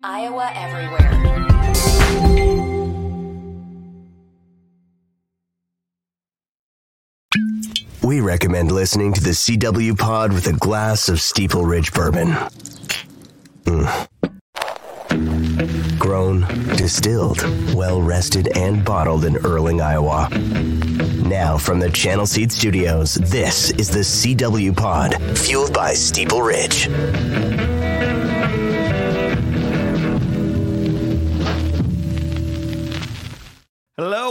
Iowa Everywhere. We recommend listening to the CW pod with a glass of Steeple Ridge bourbon. Mm. Grown, distilled, well rested, and bottled in Earling, Iowa. Now, from the Channel Seed Studios, this is the CW pod, fueled by Steeple Ridge.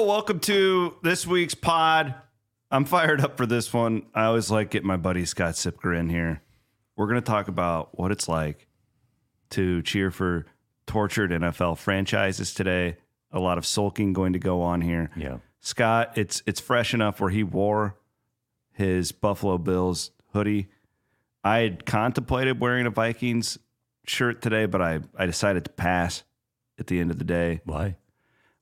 Welcome to this week's pod. I'm fired up for this one. I always like getting my buddy Scott Siepker in here. We're going to talk about what it's like to cheer for tortured NFL franchises today. A lot of sulking going to go on here. Yeah. Scott, it's it's fresh enough where he wore his Buffalo Bills hoodie. I had contemplated wearing a Vikings shirt today, but I, I decided to pass at the end of the day. Why?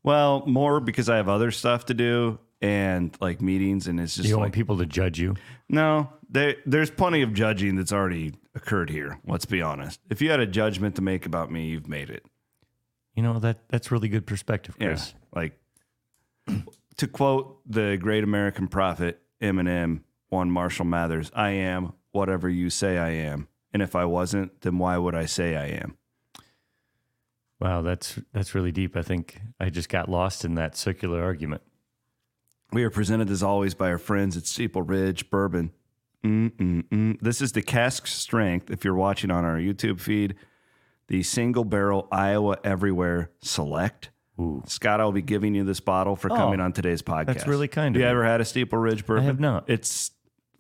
Well, more because I have other stuff to do and like meetings, and it's just you don't like want people to judge you. no. There, there's plenty of judging that's already occurred here. Let's be honest. If you had a judgment to make about me, you've made it. You know that that's really good perspective, Yeah, Chris. like to quote the great American prophet Eminem, one Marshall Mathers, "I am whatever you say I am, and if I wasn't, then why would I say I am?" Wow, that's that's really deep. I think I just got lost in that circular argument. We are presented as always by our friends at Steeple Ridge Bourbon. Mm-mm-mm. This is the cask strength. If you're watching on our YouTube feed, the single barrel Iowa Everywhere Select. Ooh. Scott, I'll be giving you this bottle for Oh, coming on today's podcast. that's really kind of you you. ever had a Steeple Ridge bourbon? I have not. It's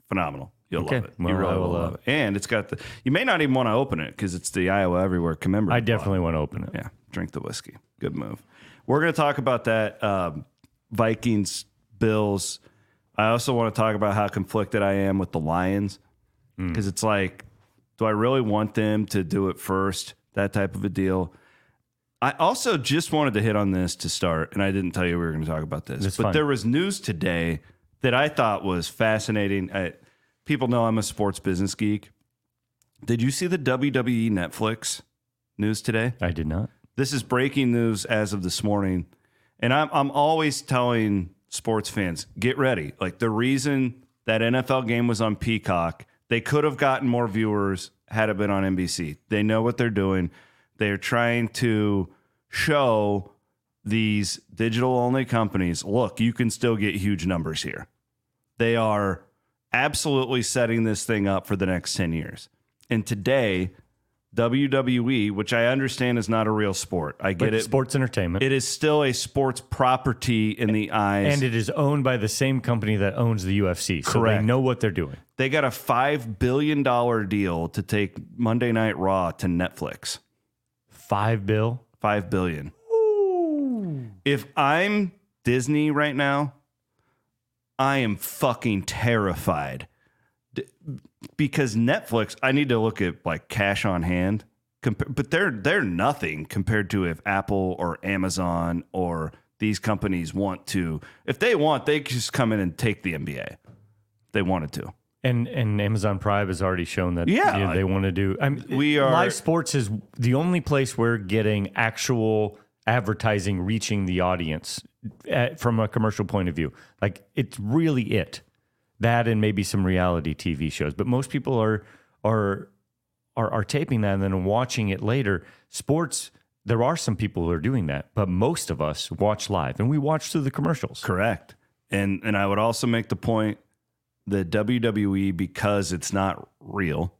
phenomenal. You'll Okay. love it. Well, you really I will will, uh, love it. And it's got the. You may not even want to open it because it's the Iowa Everywhere commemorative. I bottle. definitely want to open it. Yeah, drink the whiskey. Good move. We're going to talk about that um, Vikings Bills. I also want to talk about how conflicted I am with the Lions because it's like, do I really want them to do it first? That type of a deal. I also just wanted to hit on this to start, and I didn't tell you we were going to talk about this, That's but fine. there was news today that I thought was fascinating. I, people know I'm a sports business geek. Did you see the WWE Netflix news today? I did not. This is breaking news as of this morning. And I'm, I'm always telling sports fans get ready. Like the reason that NFL game was on Peacock, they could have gotten more viewers had it been on NBC. They know what they're doing. They're trying to show these digital only companies look, you can still get huge numbers here. They are absolutely setting this thing up for the next 10 years. And today, WWE, which I understand is not a real sport, I get But it. sports entertainment. It is still a sports property in the eyes. and it is owned by the same company that owns the UFC. So Correct. they know what they're doing. they got a $5 billion deal to take Monday Night Raw to Netflix. Five bill. Five billion. If I'm Disney right now, I am fucking terrified. Because Netflix, I need to look at like cash on hand, but they're they're nothing compared to if Apple or Amazon or these companies want to. If they want, they just come in and take the NBA. They wanted to. And and Amazon Prime has already shown that Yeah, you know, they want to do. I mean, we are- live sports is the only place we're getting actual advertising reaching the audience at, from a commercial point of view. Like it's really it. That and maybe some reality TV shows, but most people are are are, are taping that and then watching it later. Sports. There are some people who are doing that, but most of us watch live and we watch through the commercials. Correct. And and I would also make the point that WWE because it's not real,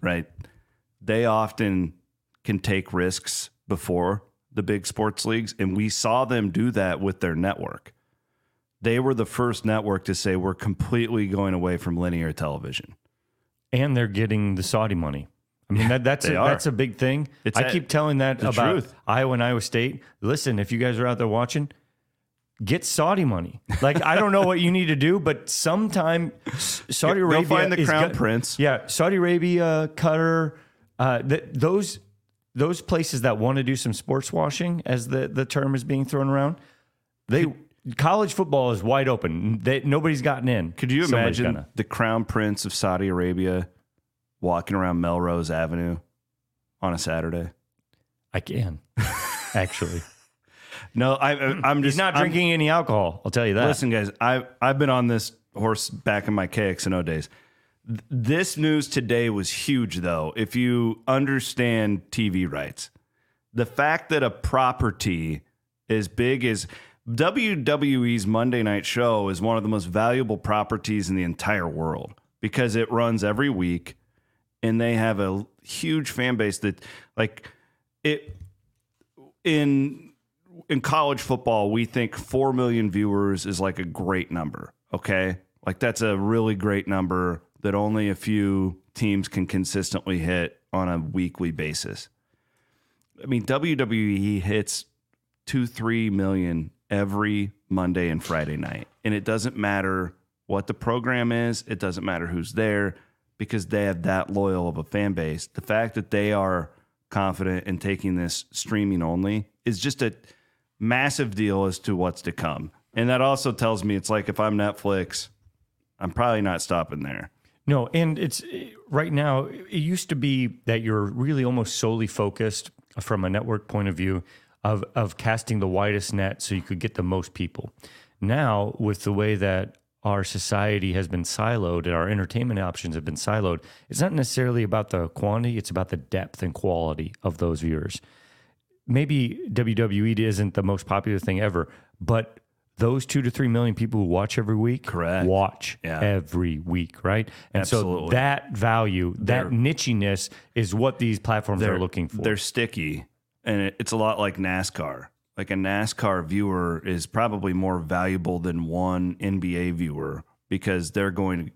right? They often can take risks before the big sports leagues and we saw them do that with their network. They were the first network to say we're completely going away from linear television. and they're getting the Saudi money. I mean, that, that's a, are. that's a big thing. It's I keep telling that about truth. Iowa and Iowa State. Listen, if you guys are out there watching, get Saudi money. Like I don't know what you need to do, but sometime Saudi Arabia find the crown go- prince. Yeah, Saudi Arabia, Qatar, uh, th- those those places that want to do some sports washing, as the the term is being thrown around, they college football is wide open. They, nobody's gotten in. Could you Somebody's imagine gonna. the crown prince of Saudi Arabia walking around Melrose Avenue on a Saturday? I can, actually. No, I, uh, I'm just He's not I'm- drinking any alcohol. I'll tell you that. Listen, guys, I I've been on this horse back in my KXNO days. Th- This news today was huge, though. If you understand TV rights, the fact that a property as big as WWE's Monday Night Show is one of the most valuable properties in the entire world because it runs every week, and they have a huge fan base that, like, it in in college football, we think 4 million viewers is like a great number. Okay. Like that's a really great number that only a few teams can consistently hit on a weekly basis. I mean, WWE hits two, three million every Monday and Friday night. And it doesn't matter what the program is, it doesn't matter who's there because they have that loyal of a fan base. The fact that they are confident in taking this streaming only is just a massive deal as to what's to come. And that also tells me it's like if I'm Netflix, I'm probably not stopping there. No, and it's eh, right now, it used to be that you're really almost solely focused from a network point of view of, of casting the widest net so you could get the most people. Now, with the way that our society has been siloed and our entertainment options have been siloed, it's not necessarily about the quantity, it's about the depth and quality of those viewers. Maybe WWE isn't the most popular thing ever, but those two to three million people who watch every week Correct. watch Yeah. every week, right? And Absolutely. so that value, that nichiness is what these platforms are looking for. They're sticky, and it, it's a lot like NASCAR. Like a NASCAR viewer is probably more valuable than one NBA viewer because they're going to,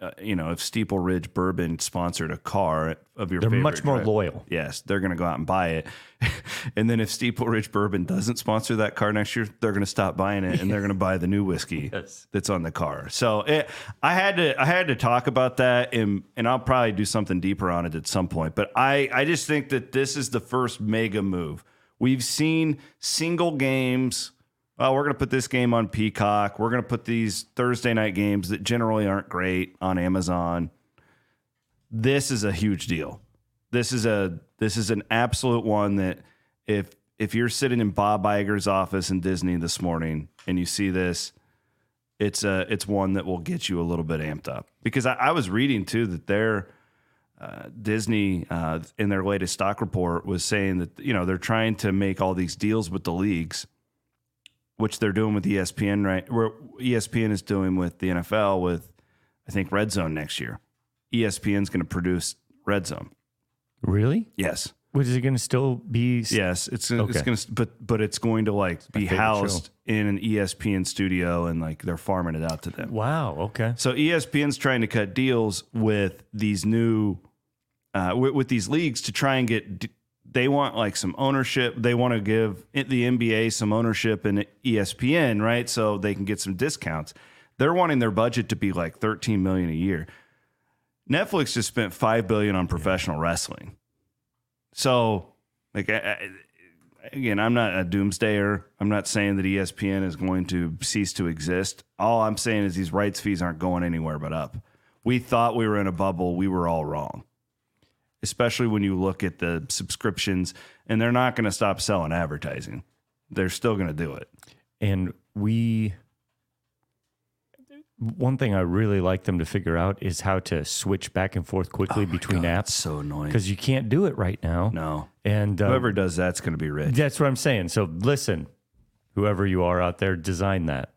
uh, you know, if Steeple Ridge Bourbon sponsored a car of your, They're much more loyal. Yes, they're going to go out and buy it, and then if Steeple Ridge Bourbon doesn't sponsor that car next year, they're going to stop buying it and they're going to buy the new whiskey Yes. that's on the car. So it, I had to I had to talk about that, and and I'll probably do something deeper on it at some point. But I I just think that this is the first mega move. We've seen single games. Well, we're going to put this game on Peacock. We're going to put these Thursday night games that generally aren't great on Amazon. This is a huge deal. This is a this is an absolute one that if if you're sitting in Bob Iger's office in Disney this morning and you see this, it's a it's one that will get you a little bit amped up because I, I was reading too that their uh, Disney uh, in their latest stock report was saying that you know they're trying to make all these deals with the leagues, which they're doing with ESPN right where ESPN is doing with the NFL with I think Red Zone next year. ESPN's going to produce Red Zone. really? Yes. What is it going to still be? Yes, it's it's going to but but it's going to like be housed in an ESPN studio and like they're farming it out to them. Wow. Okay. So ESPN's trying to cut deals with these new, uh, with, with these leagues to try and get. d- They want like some ownership. They want to give the NBA some ownership in ESPN, right? So they can get some discounts. They're wanting their budget to be like 13 million a year. Netflix just spent five billion on professional wrestling. So, like, I, I, again, I'm not a doomsdayer. I'm not saying that ESPN is going to cease to exist. All I'm saying is these rights fees aren't going anywhere but up. We thought we were in a bubble. We were all wrong. Especially when you look at the subscriptions, and they're not going to stop selling advertising. They're still going to do it. And we, one thing I really like them to figure out is how to switch back and forth quickly between apps so annoying. because you can't do it right now. No, And uh, whoever does that's going to be rich. that's what I'm saying. So listen, whoever you are out there, design that.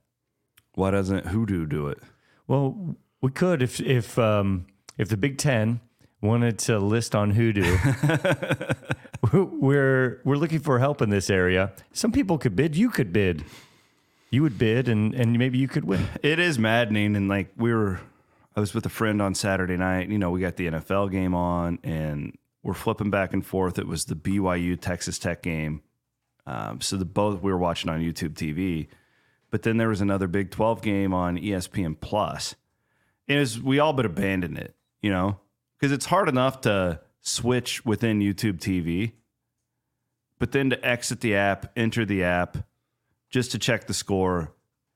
Why doesn't Hoodoo do it? Well, we could if if um, if the Big Ten wanted to list on Hoodoo. we're we're looking for help in this area. Some people could bid. You could bid. You would bid, and and maybe you could win. It is maddening, and like we were, I was with a friend on Saturday night. You know, we got the NFL game on, and we're flipping back and forth. It was the BYU Texas Tech game, um, so the both we were watching on YouTube TV, but then there was another Big Twelve game on ESPN Plus. And was, we all but abandoned it, you know, because it's hard enough to switch within YouTube TV, but then to exit the app, enter the app, just to check the score,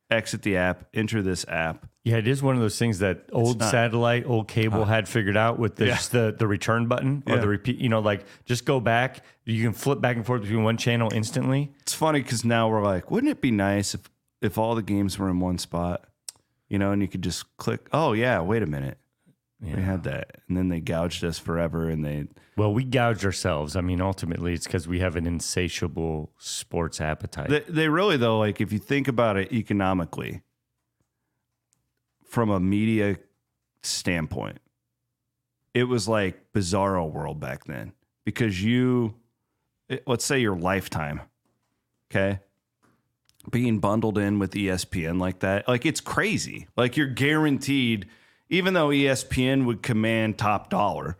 exit the app, enter this app. Yeah, it is one of those things that old not- satellite, old cable uh-huh. had figured out with the, Yeah. just the the return button or Yeah. the repeat. You know, like just go back. You can flip back and forth between one channel instantly. It's funny because now we're like, wouldn't it be nice if if all the games were in one spot, you know, and you could just click. Oh yeah, wait a minute, we had that, and then they gouged us forever, and they Well, we gouged ourselves. I mean, ultimately, it's because we have an insatiable sports appetite. they, they really though like if you think about it economically, from a media standpoint, it was like bizarro world back then because you, it- let's say your lifetime, okay, being bundled in with ESPN like that, like it's crazy. Like you're guaranteed, even though ESPN would command top dollar,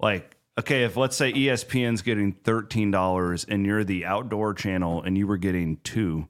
like okay, if let's say ESPN's getting thirteen dollars and you're the outdoor channel and you were getting two,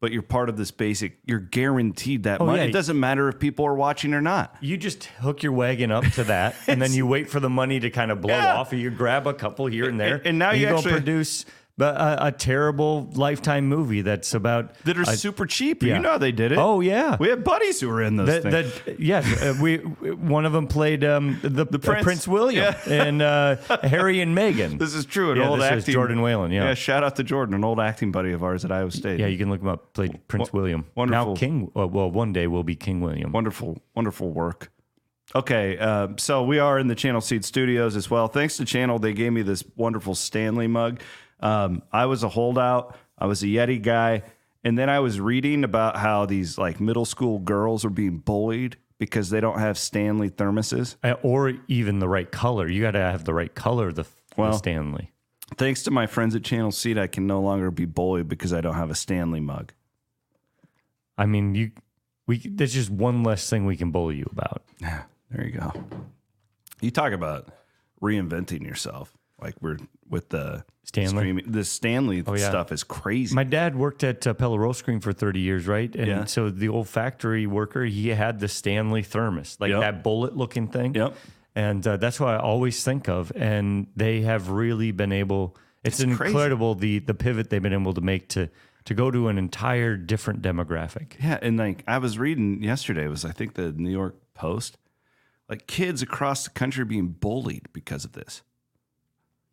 but you're part of this basic, you're guaranteed that Oh, money. yeah. It doesn't matter if people are watching or not. you just hook your wagon up to that, and then you wait for the money to kind of blow Yeah. off. Or you grab a couple here and there, And- and now you go actually- produce a, a terrible lifetime movie that's about That are a- super cheap. yeah. You know how they did it. Oh yeah, We had buddies who were in those That, things. that yes, uh, we one of them played um, the, the Prince. Prince, William and uh, Harry and Meghan. This is true. An Yeah, old acting Jordan Whalen, yeah. shout out to Jordan, an old acting buddy of ours at Iowa State. yeah, you can look him up. Played Prince William. wonderful. Now King. Uh, well, one day will be King William. wonderful, wonderful work. Okay, uh, so we are in the Channel Seed Studios as well. Thanks to Channel, they gave me this wonderful Stanley mug. Um, I was a holdout. I was a Yeti guy, and then I was reading about how these like middle school girls are being bullied because they don't have Stanley thermoses. Uh, or even the right color. You got to have the right color. of The, Well- the Stanley. Thanks to my friends at Channel Seed, I can no longer be bullied because I don't have a Stanley mug. I mean, you. We. There's just one less thing we can bully you about. Yeah, there you go. You talk about reinventing yourself, like we're with the Stanley? streaming- The Stanley yeah. stuff is crazy. My dad worked at uh, Pella Rolscreen for 30 years, right? And Yeah. so the old factory worker, he had the Stanley thermos, like Yep. that bullet looking thing. Yep. And uh, that's what I always think of. And they have really been able, it's, It's incredible the, the pivot they've been able to make to, to go to an entire different demographic. Yeah, and like I was reading yesterday, it was I think the New York Post, like kids across the country being bullied because of this.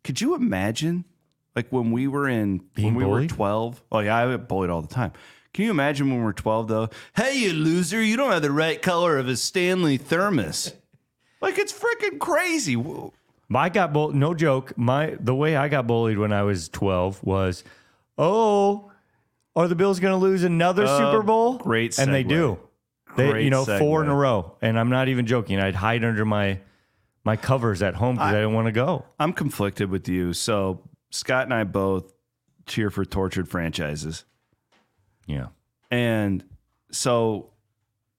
Could you imagine, like when we were in Being when we bullied? were twelve? Oh yeah, I get bullied all the time. Can you imagine when we're twelve though? Hey, you loser! You don't have the right color of a Stanley thermos. Like it's freaking crazy. Whoa. I got bullied, no joke. My the way I got bullied when I was 12 was, oh, are the Bills going to lose another Super Bowl? Uh, great and they do. They, Great you know, four in a row, and I'm not even joking. I'd hide under my my covers at home because I, didn't want to go. I'm conflicted with you. So Scott and I both cheer for tortured franchises. Yeah, And so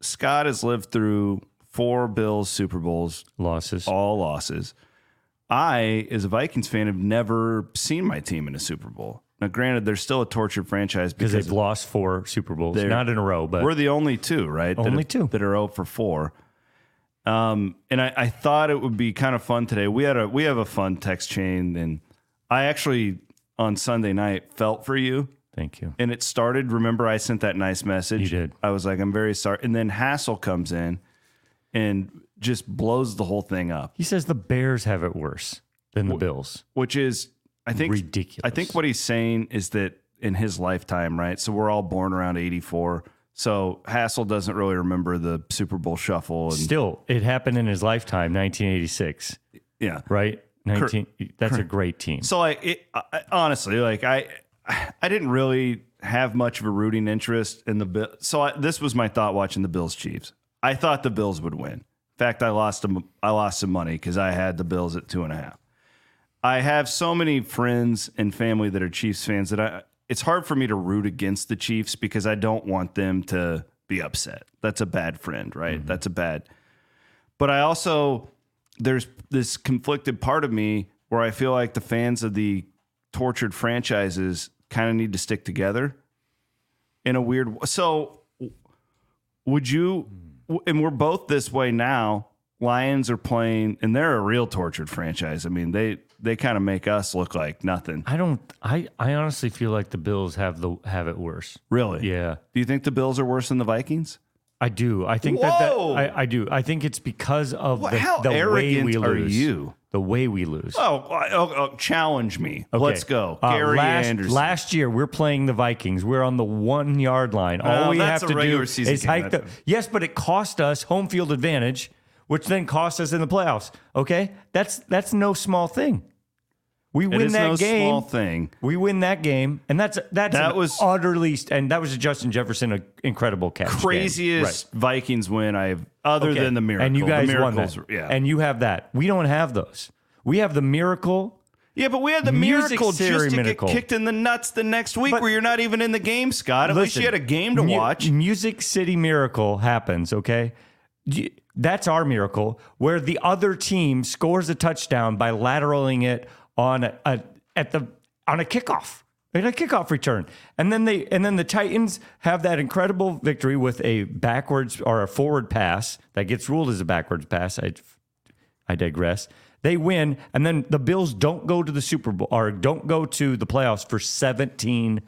Scott has lived through four Bills Super Bowls, losses. all losses. I, as a Vikings fan, have never seen my team in a Super Bowl. Now, granted, they're still a tortured franchise because they've lost four Super Bowls, They're- not in a row, but we're the only two, right? that Only have- two. that are 0 for four. Um, and I, I thought it would be kind of fun today. We had a we have a fun text chain, and I actually on Sunday night felt for you. thank you. and it started. Remember, I sent that nice message. You did. I was like, I'm very sorry. And then Hassel comes in and just blows the whole thing up, He says the Bears have it worse than the Bills. which is, I think, Ridiculous. I think what he's saying is that in his lifetime, right? So we're all born around 84. So Hassel doesn't really remember the Super Bowl shuffle. And Still, it happened in his lifetime, 1986, yeah. right? 19. That's a great team. So like it, I, honestly, like I, I didn't really have much of a rooting interest in the bill. So I, this was my thought watching the Bills Chiefs. I thought the Bills would win. In fact, I lost them. I lost some money because I had the Bills at two and a half. I have so many friends and family that are Chiefs fans that I. It's hard for me to root against the Chiefs because I don't want them to be upset. That's a bad friend, right? Mm-hmm. That's a bad. But I also there's this conflicted part of me where I feel like the fans of the tortured franchises kind of need to stick together in a weird way. so would you and we're both this way now lions are playing and they're a real tortured franchise i mean they they kind of make us look like nothing I don't. I, I honestly feel like the Bills have the have it worse. really Yeah. do you think the bills are worse than the vikings I do. I think that, that I, I do. I think it's because of What- the, how the way arrogant we are lose. you? The way we lose. Oh, oh, oh, challenge me. Okay. Let's go. Uh, Gary last, Anderson. Last year, we're playing the Vikings. We're on the one yard line. All Well, we that's have a to regular do season is game. hike the. That's- Yes, but it cost us home field advantage, which then cost us in the playoffs. Okay, that's that's no small thing. We win is that no game. small thing. We win that game, and that's that's That was- utterly and that was a Justin Jefferson incredible catch. game. Craziest Vikings win I've other Okay. than the miracle. And you guys the won miracles, that. Yeah. And you have that. We don't have those. We have the miracle. yeah, but we had the Music miracle just theory to miracle. get kicked in the nuts the next week But- where you're not even in the game, Scott. At least Listen, you had a game to mu- watch. Music City Miracle happens, okay? Y- That's our miracle, where the other team scores a touchdown by lateraling it on a, a at the on a kickoff. In a kickoff return. And then they and then the Titans have that incredible victory with a backwards or a forward pass that gets ruled as a backwards pass. I I digress. They win, and then the Bills don't go to the Super Bowl or don't go to the playoffs for 17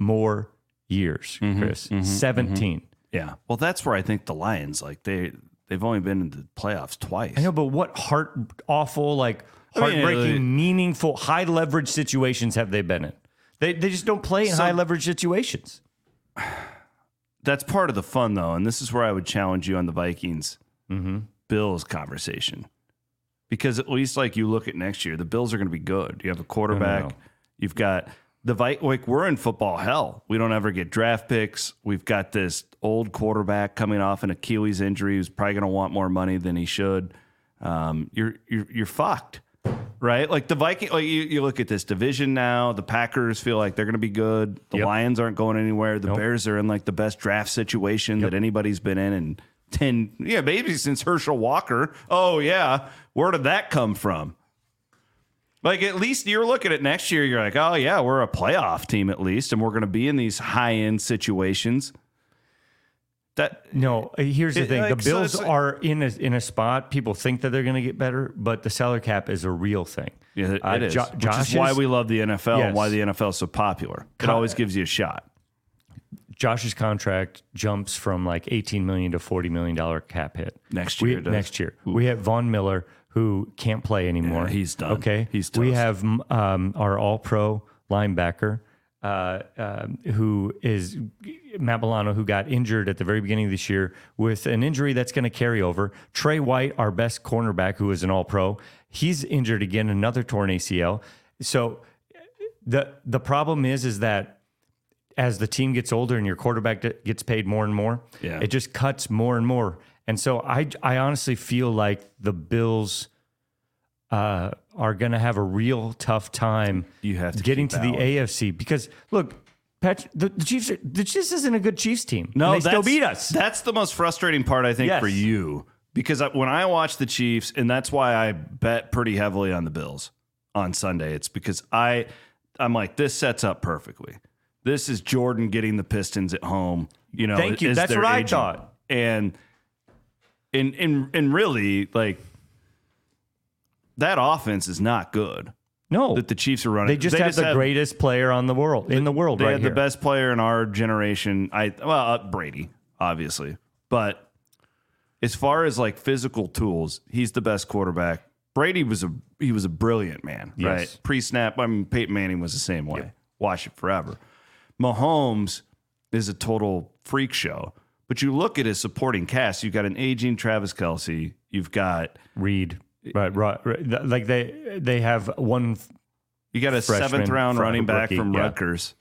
more years, Mm-hmm, Chris. 17. Yeah. Well, that's where I think the Lions like they they've only been in the playoffs twice. I know, but what heart awful, like I mean, heartbreaking, uh, meaningful, high leverage situations have they been in? They, they just don't play in So- high leverage situations. That's part of the fun though, and this is where I would challenge you on the Vikings Mm-hmm. Bills conversation. Because at least like you look at next year, the Bills are going to be good. You have a quarterback. You've got the Vi- like we're in football hell. We don't ever get draft picks. We've got this old quarterback coming off an Achilles injury who's probably going to want more money than he should. Um, you're you're you're fucked, right? Like the Viking. Like you, you look at this division now. The Packers feel like they're going to be good. The Yep. Lions aren't going anywhere. The Bears are in like the best draft situation that anybody's been in in ten. Yeah, maybe since Herschel Walker. Oh yeah, where did that come from? Like at least you're looking at next year, you're like, oh yeah, we're a playoff team at least, and we're going to be in these high end situations. That No, uh, here's the It- thing: like, the Bills like- are in a, in a spot. People think that they're going to get better, but the salary cap is a real thing. yeah, it Uh, is, Jo- which is why we love the NFL and why the NFL is so popular. It Co- always gives you a shot. Josh's contract jumps from like 18 million to 40 million dollar cap hit Next We- year it does. next year, we have Von Miller who can't play anymore. Yeah, he's done. Okay, He's we have um, our All Pro linebacker. Uh, um, who is Matt Milano, who got injured at the very beginning of this year with an injury that's going to carry over. Trey White, our best cornerback, who is an All Pro, he's injured again, another torn ACL. So the the problem is is that as the team gets older and your quarterback gets paid more and more, Yeah. it just cuts more and more. And so I I honestly feel like the Bills uh, are going to have a real tough time You have to getting to the. AFC because look, Pat, the, the Chiefs are, the Chiefs isn't a good Chiefs team. No, they still beat us. That's the most frustrating part, I think, Yes. for you. Because I, when I watch the Chiefs, and that's why I bet pretty heavily on the Bills on Sunday, it's because I, I'm like, this sets up perfectly. This is Jordan getting the Pistons at home. You know, Thank you. That's what I thought. And, and, and, and really, like, that offense is not good no, that the Chiefs are running. they just have the have- greatest player on the world in the world they right had here. the best player in our generation. I well, uh, Brady, obviously, but as far as like physical tools, he's the best quarterback. Brady was a he was a brilliant man, Yes. right? Pre snap, I mean Peyton Manning was the same way. Watch it forever. Mahomes is a total freak show. But you look at his supporting cast. You've got an aging Travis Kelce. You've got Reed, right, right, right, like they they have one you got a Freshman, seventh round running back rookie, from yeah. Rutgers,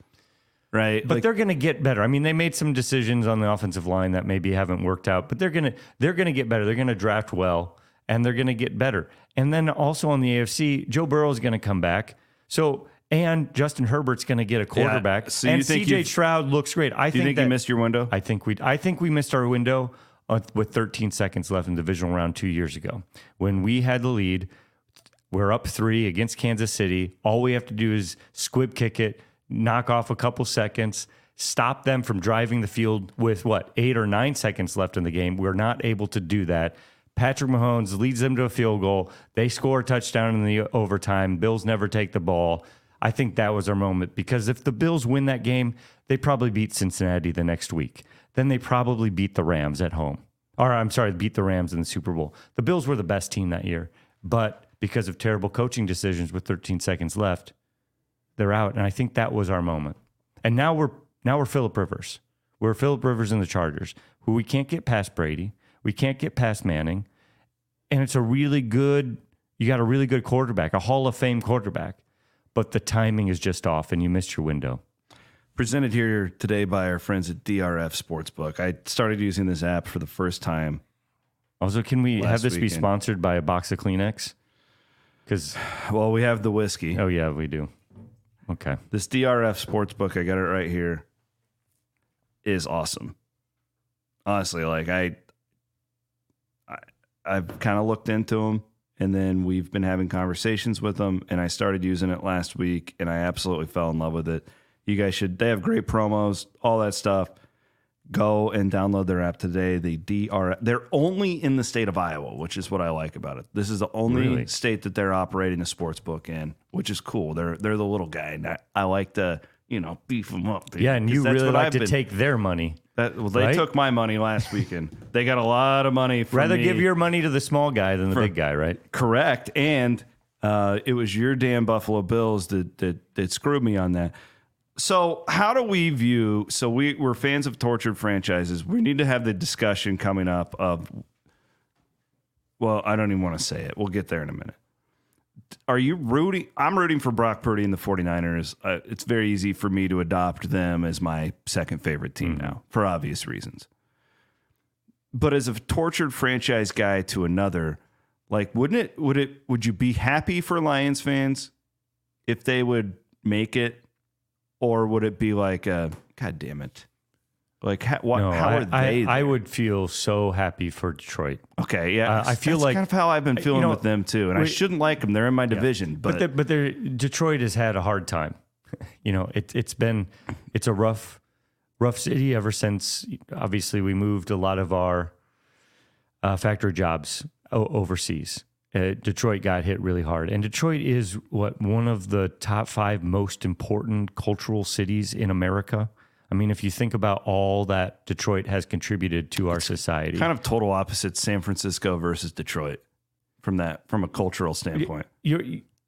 right? But Like, they're going to get better. I mean, they made some decisions on the offensive line that maybe haven't worked out, but they're going to they're going to get better. They're going to draft well, and they're going to get better. And then also on the AFC, Joe Burrow is going to come back. So and Justin Herbert's going to get a quarterback. so you and think CJ Stroud looks great. I think, think that you missed your window? I think we I think we missed our window Uh, with 13 seconds left in the divisional round two years ago when we had the lead. We're up three against Kansas City. All we have to do is squib kick it, knock off a couple seconds, stop them from driving the field with what eight or nine seconds left in the game. We're not able to do that. Patrick Mahomes leads them to a field goal. They score a touchdown in the overtime. Bills never take the ball. I think that was our moment because if the Bills win that game, they probably beat Cincinnati the next week. Then they probably beat the Rams at home. Or I'm sorry, beat the Rams in the Super Bowl. The Bills were the best team that year, but because of terrible coaching decisions with 13 seconds left, they're out. And I think that was our moment. And now we're now we're Philip Rivers. We're Philip Rivers and the Chargers, who we can't get past Brady. We can't get past Manning. And it's a really good, you got a really good quarterback, a Hall of Fame quarterback, but the timing is just off and you missed your window. Presented here today by our friends at DRF Sportsbook. I started using this app for the first time. Also, can we have this be sponsored by a box of Kleenex? Because, Well, we have the whiskey. oh, yeah, we do. Okay. This DRF Sportsbook, I got it right here, is awesome. Honestly, like I, I I've kind of looked into them, and then we've been having conversations with them, and I started using it last week, and I absolutely fell in love with it. You guys should. They have great promos, all that stuff. Go and download their app today. The DR. They're only in the state of Iowa, which is what I like about it. This is the only Really? state that they're operating a sports book in, which is cool. They're they're the little guy, and I, I like to you know beef them up. Yeah, and you That's really what like I've to been- take their money. That, well, they right? took my money last weekend. they got a lot of money. From Rather me. give your money to the small guy than the big guy, right? correct, and uh, it was your damn Buffalo Bills that that that screwed me on that. So how do we view? So we we're fans of tortured franchises. We need to have the discussion coming up of. Well, I don't even want to say it. We'll get there in a minute. Are you rooting? I'm rooting for Brock Purdy and the 49ers. Uh, it's very easy for me to adopt them as my second favorite team now for obvious reasons. But as a tortured franchise guy to another, like wouldn't it would it would you be happy for Lions fans if they would make it or would it be like uh god damn it. Like how, what, No, how I, are they? I, I would feel so happy for Detroit. Okay, yeah. Uh, I feel That's like- kind of how I've been you feeling know, with them too, and I shouldn't like them. They're in my division, But but, the, but they're, Detroit has had a hard time. You know, it, it's been it's a rough rough city ever since. Obviously, we moved a lot of our uh, factory jobs overseas. Uh, Detroit got hit really hard, and Detroit is what one of the top five most important cultural cities in America. I mean, if you think about all that Detroit has contributed to our society, kind of total opposite San Francisco versus Detroit from that from a cultural standpoint. you're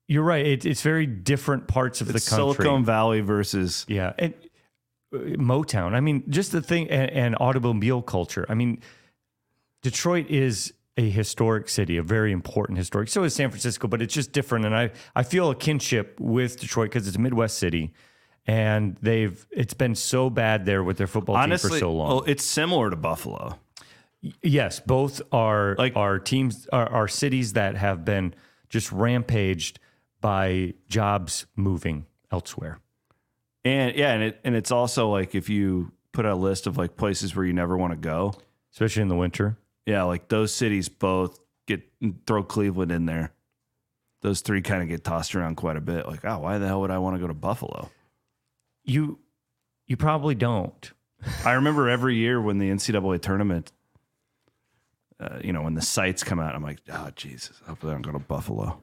you're right. It, it's very different parts of It's the country. Silicon Valley versus Yeah, and uh, Motown. I mean, just the thing, and, and automobile culture. I mean, Detroit is a historic city, a very important historic. So is San Francisco, but it's just different. And I I feel a kinship with Detroit because it's a Midwest city, and they've it's been so bad there with their football honestly, team for so long. well, it's similar to Buffalo. Yes, both are Like- are teams are, are cities that have been just rampaged by jobs moving elsewhere. And yeah, and it and it's also like if you put a list of like places where you never want to go, especially in the winter. Yeah, like those cities both get throw Cleveland in there. Those three kind of get tossed around quite a bit. Like, oh, why the hell would I want to go to Buffalo? You you probably don't. I remember every year when the NCAA tournament, uh, you know, when the sites come out, I'm like, oh Jesus, hopefully I don't go to Buffalo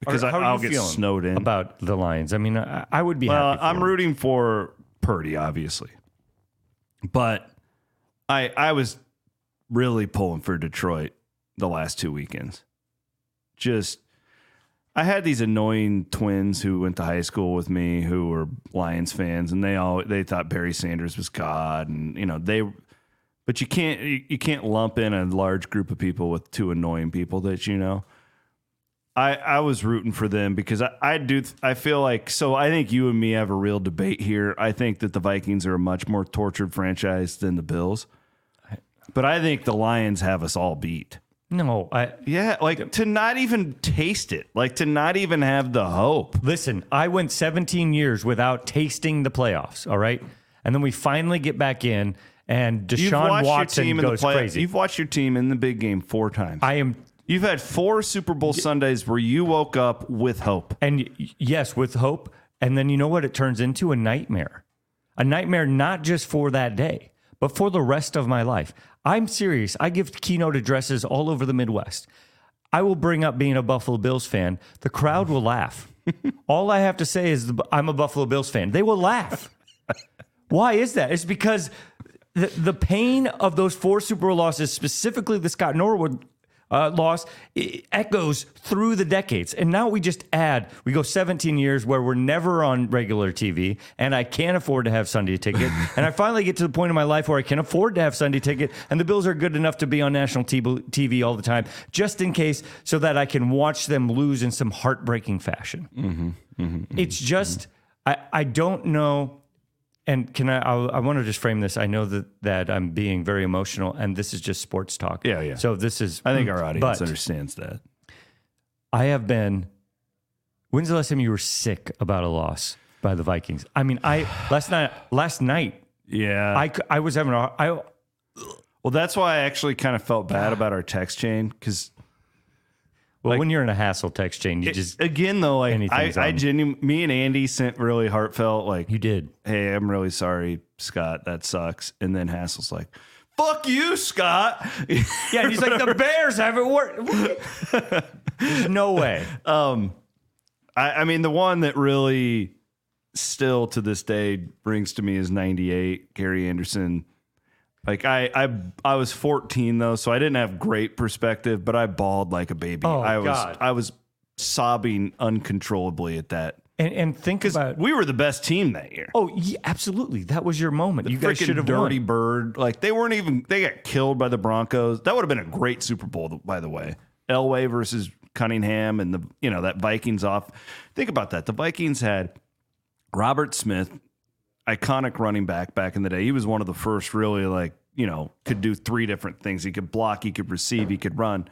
because I, are you I'll get snowed in. about the Lions. I mean, I, I would be Well, I'm them. rooting for Purdy, obviously, but I I was really pulling for Detroit the last two weekends. Just I had these annoying twins who went to high school with me who were Lions fans, and they all they thought Barry Sanders was God, and you know they. But you can't you, can't lump in a large group of people with two annoying people that you know. I, I was rooting for them because I, I do I feel like so I think you and me have a real debate here. I think that the Vikings are a much more tortured franchise than the Bills. But I think the Lions have us all beat. No, I Yeah, like to not even taste it, like to not even have the hope. listen. I went 17 years without tasting the playoffs. All right, and then we finally get back in, and You've Deshaun watched Watson your team in the goes crazy. You've watched your team in the big game four times. I am, You've had four Super Bowl Sundays where you woke up with hope. and y- yes, with hope, and then you know what it turns into a nightmare, a nightmare not just for that day, but for the rest of my life. I'm serious. I give keynote addresses all over the Midwest. I will bring up being a Buffalo Bills fan. The crowd will laugh. All I have to say is the, I'm a Buffalo Bills fan. They will laugh. Why is that? It's because the, the pain of those four Super Bowl losses, specifically the Scott Norwood uh, loss, echoes through the decades. And now we just add, we go 17 years where we're never on regular TV, and I can't afford to have Sunday ticket. and I finally get to the point in my life where I can afford to have Sunday ticket, and the Bills are good enough to be on national TV all the time, just in case, so that I can watch them lose in some heartbreaking fashion. it's just, I, I don't know. And can I? I, I want to just frame this. I know that that I'm being very emotional, and this is just sports talk. Yeah, yeah. So this is. I think our audience but understands that. I have been. When's the last time you were sick about a loss by the Vikings? I mean, I last night. Last night, Yeah. I I was having a. I well, that's why I actually kind of felt bad about our text chain because well, Like- when you're in a hassle text chain, you just again though, like I, I genuinely, me and Andy sent really heartfelt like, you did. "Hey, I'm really sorry, Scott. That sucks." And then Hassel's like, "Fuck you, Scott." Yeah, and he's like the Bears haven't worked. There's no way. Um, I, I mean, the one that really still to this day brings to me is 98, Gary Anderson. Like I, I, I was 14 though, so I didn't have great perspective, but I bawled like a baby. Oh, I was, God. I was sobbing uncontrollably at that And and think about. we were the best team that year. Oh, yeah, absolutely. That was your moment. you guys should have dirty won. bird. Like they weren't even. They got killed by the Broncos. That would have been a great Super Bowl, by the way. Elway versus Cunningham, and the you know that Vikings off. Think about that. The Vikings had Robert Smith, iconic running back back in the day. He was one of the first really like you know could do three different things. He could block, he could receive, he could run.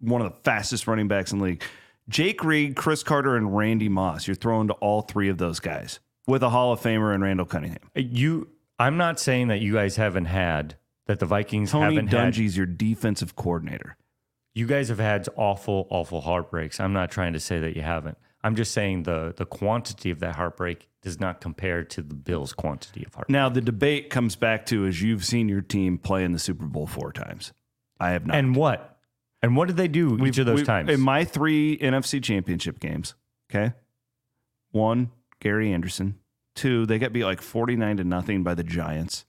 One of the fastest running backs in the league. Jake Reed, Cris Carter, and Randy Moss. You're throwing to all three of those guys with a Hall of Famer and Randall Cunningham. Uh, you. I'm not saying that you guys haven't had that the Vikings Tony haven't had. Dungy's your defensive coordinator. You guys have had awful, awful heartbreaks. I'm not trying to say that you haven't. I'm just saying the the quantity of that heartbreak does not compare to the Bills' quantity of heartbreak. Now the debate comes back to is you've seen your team play in the Super Bowl four times. I have not. And what? And what did they do each of those times? In my three NFC championship games, okay? One, Gary Anderson. Two, they got beat like 49 to nothing by the Giants.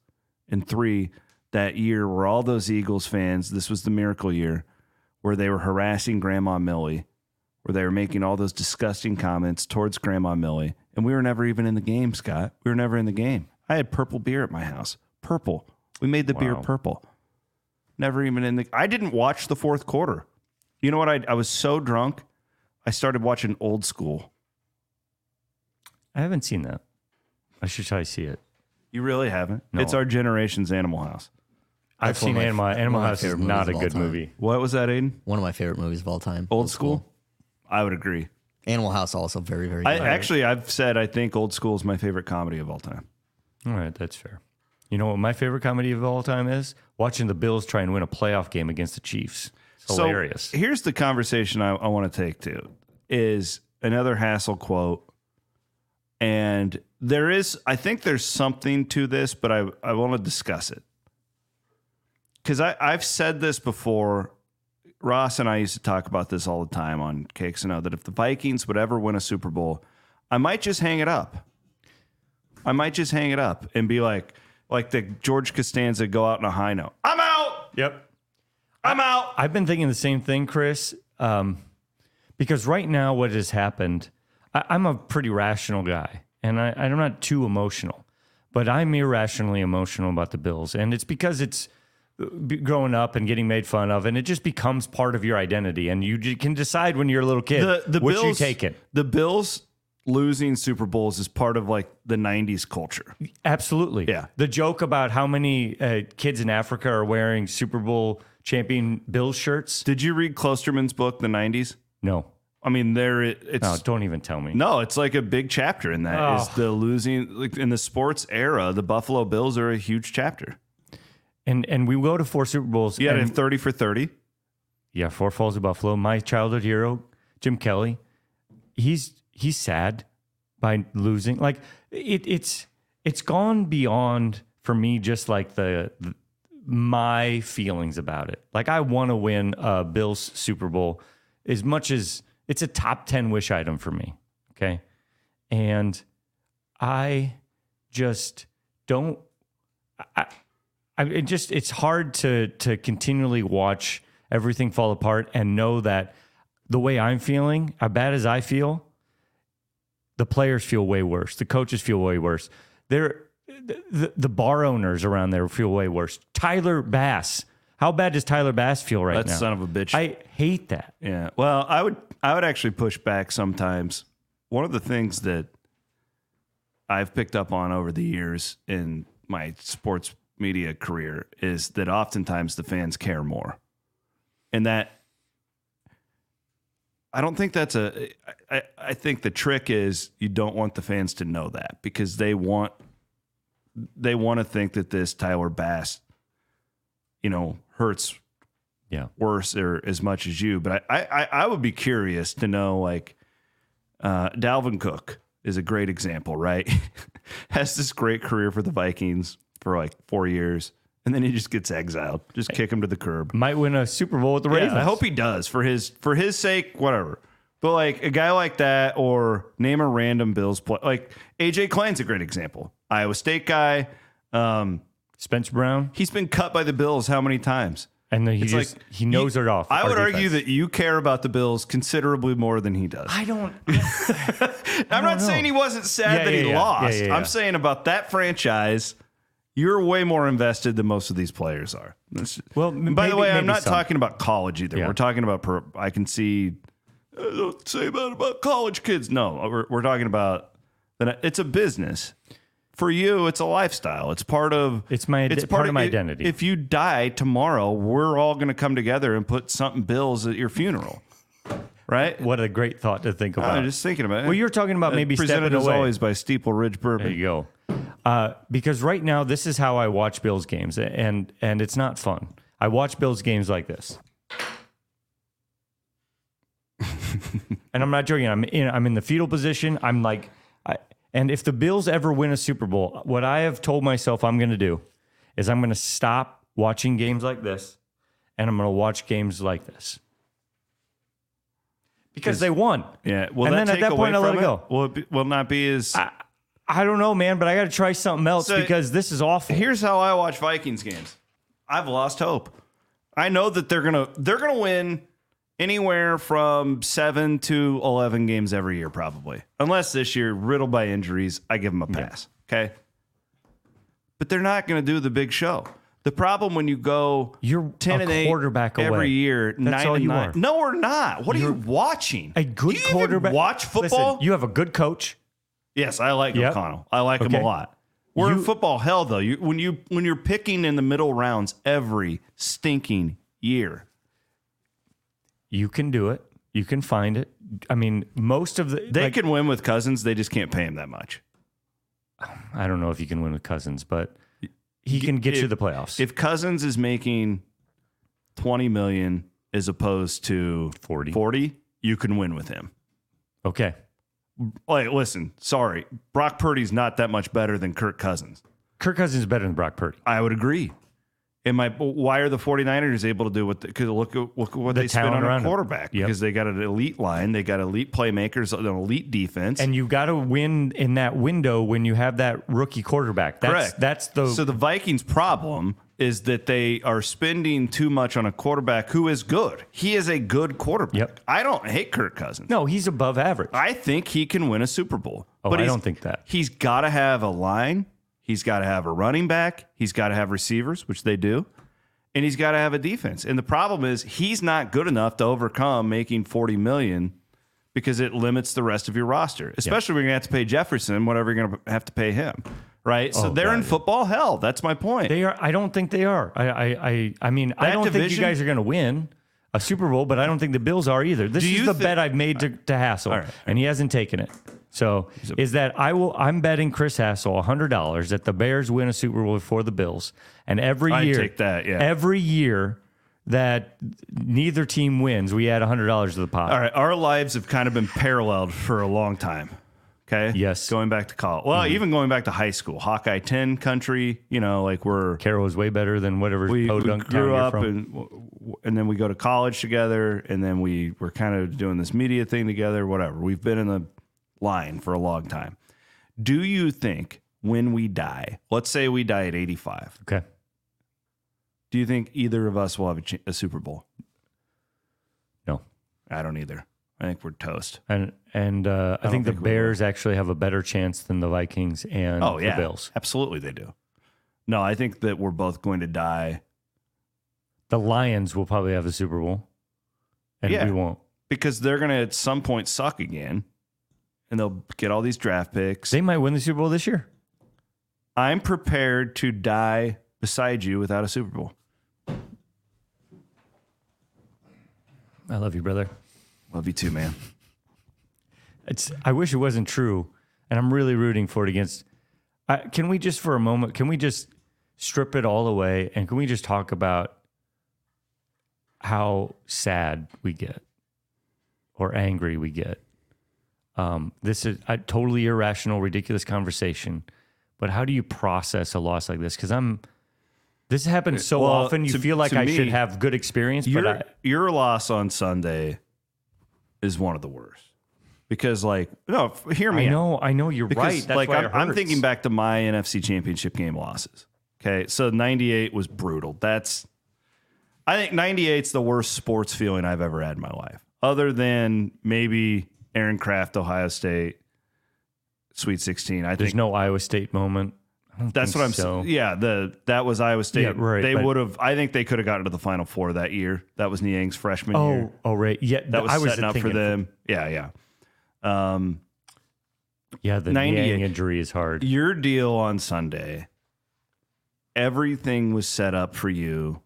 And three, that year where all those Eagles fans, this was the miracle year, where they were harassing Grandma Millie, where they were making all those disgusting comments towards Grandma Millie. And we were never even in the game, Scott. We were never in the game. I had purple beer at my house. Purple. We made the beer purple. Never even in the. I didn't watch the fourth quarter. You know what? I, I was so drunk, I started watching old school. I haven't seen that. I should try to see it. You really haven't? No. It's our generation's Animal House. I've That's one seen of my- Animal, one Animal House is not a good time. movie. What was that, Aiden? One of my favorite movies of all time. Old, school? I would agree. Animal House also very very I good. actually I've said I think Old School is my favorite comedy of all time. All right, that's fair. You know what my favorite comedy of all time is? Watching the Bills try and win a playoff game against the Chiefs. It's hilarious. So here's the conversation I, I want to take to is another Hassel quote. And there is, I think there's something to this, but I, I want to discuss it. Because I I've said this before. Ross and I used to talk about this all the time on KXNO that if the Vikings would ever win a Super Bowl, I might just hang it up. I might just hang it up and be like, like the George Costanza go out on a high note. I'm out. yep. I'm out. I've been thinking the same thing, Chris. Um, because right now, what has happened, I, I'm a pretty rational guy, and I, I'm not too emotional, but I'm irrationally emotional about the Bills, and it's because it's growing up and getting made fun of, and it just becomes part of your identity, and you can decide when you're a little kid the, the which Bills, you take it. The Bills losing Super Bowls is part of like the '90s culture. Absolutely. Yeah. The joke about how many uh, kids in Africa are wearing Super Bowl champion Bills shirts. Did you read Klosterman's book, The '90s? No. I mean, there it, it's No, don't even tell me. No, it's like a big chapter in that. Is Oh. the losing like in the sports era? The Buffalo Bills are a huge chapter. And and we go to four Super Bowls. You had and- 30 for 30. Yeah, Four Falls of Buffalo. My childhood hero, Jim Kelly. He's he's sad by losing. Like it, it's it's gone beyond for me just like the, the my feelings about it. Like I want to win a Bills Super Bowl as much as it's a top ten wish item for me. Okay. And I just don't I, I it just it's hard to to continually watch everything fall apart and know that the way I'm feeling, as bad as I feel, the players feel way worse. The coaches feel way worse. They're the, the bar owners around there feel way worse. Tyler Bass. How bad does Tyler Bass feel right That now? That son of a bitch. I hate that. Yeah. Well, I would I would actually push back sometimes. One of the things that I've picked up on over the years in my sports media career is that oftentimes the fans care more. And that I don't think that's a I, I think the trick is you don't want the fans to know that because they want they want to think that this Tyler Bass, you know, hurts Yeah. worse or as much as you. But I, I, I would be curious to know like uh, Dalvin Cook is a great example, right? Has this great career for the Vikings for like four years, and then he just gets exiled. Just kick him to the curb. Might win a Super Bowl with the Ravens. Yeah, I hope he does for his for his sake, whatever. But like a guy like that, or name a random Bills play, like AJ Klein's a great example. Iowa State guy. Um, Spencer Brown, he's been cut by the Bills how many times? and then he It's just like he knows you- it off. I would argue that you care about the Bills considerably more than he does. I don't. I'm not know. saying he wasn't sad Yeah, that yeah, he yeah. lost. I'm saying about that franchise, you're way more invested than most of these players are. That's- Well, and by the way, I'm not some. talking about college either. Yeah. We're talking about. Per, I can see. uh, Don't say about about college kids. No, we're we're talking about that. It's a business. For you, it's a lifestyle. It's part of. It's my ide- part of my identity. If you die tomorrow, we're all going to come together and put something bills at your funeral, right? What a great thought to think about. I'm just thinking about it. Well, you're talking about Uh, maybe presented stepping as away. always by Steeple Ridge Bourbon. There you go. Uh, because right now, this is how I watch Bills games, and and it's not fun. I watch Bills games like this, and I'm not joking. I'm in I'm in the fetal position. I'm like, I, and if the Bills ever win a Super Bowl, what I have told myself I'm going to do is I'm going to stop watching games like this, and I'm going to watch games like this. Because they won. Yeah. Well, And then at that point, I let it go. Will it be, will not be as? I don't know, man, but I got to try something else So- because this is awful. Here's how I watch Vikings games. I've lost hope. I know that they're gonna they're gonna win anywhere from seven to eleven games every year, probably. Unless this year riddled by injuries, I give them a pass. Okay. But they're not gonna do the big show. The problem when you go You're ten a and eight quarterback every away. year, That's nine all and you nine. are. No, we're not. What are you watching? a good Do you even quarterback. watch football? Listen, you have a good coach. Yes, I like Yep. O'Connell. I like him a lot. We're in football hell though. You, when you when you're picking in the middle rounds every stinking year, You can do it. You can find it. I mean, most of the they like, can win with Cousins. They just can't pay him that much. I don't know if you can win with Cousins, but he can get you the playoffs. If Cousins is making twenty million as opposed to 40. forty, you can win with him. okay, Like, listen, sorry, Brock Purdy's not that much better than Kirk Cousins. Kirk Cousins is better than Brock Purdy. I would agree. Am I, why are the 49ers able to do what? Because look at look at what The they spend talent on a quarterback. Yep. Because they got an elite line, they got elite playmakers, an elite defense. And you got to win in that window when you have that rookie quarterback. That's Correct. that's the so the Vikings' problem is that they are spending too much on a quarterback who is good. He is a good quarterback. Yep. I don't hate Kirk Cousins. no. He's above average. I think he can win a Super Bowl. Oh, I don't think that. He's got to have a line. He's got to have a running back. He's got to have receivers, which they do. And he's got to have a defense. And the problem is he's not good enough to overcome making 40 million because it limits the rest of your roster, especially when you're going to have to pay Jefferson, whatever you're going to have to pay him. Right? So Oh, they're God, in football hell. That's my point. They are. I don't think they are. I. I. I, I mean, I don't think you guys are going to win a Super Bowl, but I don't think the Bills are either. This is the thi- bet I've made to, to Hassel, right. and he hasn't taken it. So is that I will? I'm betting Chris Hassel hundred dollars that the Bears win a Super Bowl before the Bills, and every I'd year, take that, yeah. every year that neither team wins, we add hundred dollars to the pot. All right, our lives have kind of been paralleled for a long time. Okay. Yes. Mm-hmm. Going back to college. Well, even going back to high school, Hawkeye 10 country, you know, like we're Carroll is way better than whatever we, we grew up from. and And then we go to college together and then we were kind of doing this media thing together, whatever. We've been in the line for a long time. Do you think when we die, let's say we die at 85, Okay. do you think either of us will have a, a Super Bowl? No. I don't either. I think we're toast. And and uh, I, don't think the think. Bears actually have a better chance than the Vikings and Oh, yeah. the Bills. Absolutely, they do. No, I think that we're both going to die The Lions will probably have a Super Bowl, and Yeah. we won't. because they're going to at some point suck again and they'll get all these draft picks. They might win the Super Bowl this year. I'm prepared to die beside you without a Super Bowl. I love you, brother. Love you too, man. It's. I wish it wasn't true, and I'm really rooting for it against. I, can we just for a moment? Can we just strip it all away, and can we just talk about how sad we get or angry we get? Um, this is a totally irrational, ridiculous conversation, but how do you process a loss like this? Because I'm. This happens so Well, often. You to- feel like I should have good experience, but I, your loss on Sunday is one of the worst because, like, no, hear me I out. know, I know you're Because, right. That's like, why I'm, it I'm thinking back to my NFC Championship game losses. Okay, so 98 was brutal. That's, I think 98's the worst sports feeling I've ever had in my life, other than maybe Aaron Craft, Ohio State, Sweet 16. I There's think no Iowa State moment. That's what I'm so. saying. Yeah, the that was Iowa State. Yeah, right, They but- would have. I think they could have gotten to the Final Four that year. That was Niang's freshman year. Oh, oh, right. Yeah, That was I was setting up for thinking- them. Yeah, yeah. Um, Yeah, the 98. Niang injury is hard. your deal on Sunday, everything was set up for you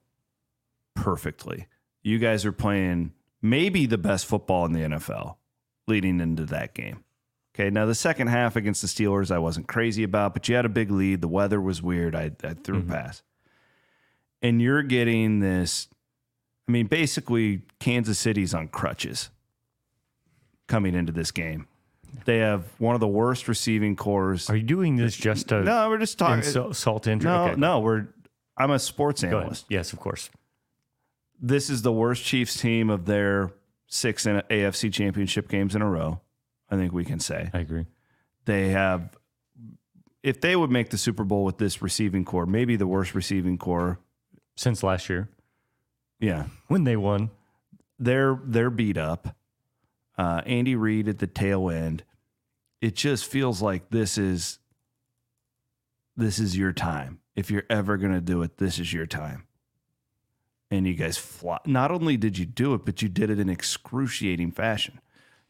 perfectly. You guys are playing maybe the best football in the NFL leading into that game. Okay, now the second half against the Steelers, I wasn't crazy about, but you had a big lead. The weather was weird. I, I threw a mm-hmm. pass. And you're getting this, I mean, basically, Kansas City's on crutches coming into this game. They have one of the worst receiving corps. Are you doing this just to No, we're just talking. insult injury? No, Okay. no, we're. I'm a sports analyst. Yes, of course. This is the worst Chiefs team of their six AFC Championship games in a row. I think we can say I agree. they have. If they would make the Super Bowl with this receiving corps, maybe the worst receiving corps. Since last year Yeah, when they won, they're they're beat up. Uh, Andy Reid at the tail end. It just feels like this is this is your time. If you're ever gonna do it, this is your time. And you guys fly. Not only did you do it, but you did it in excruciating fashion.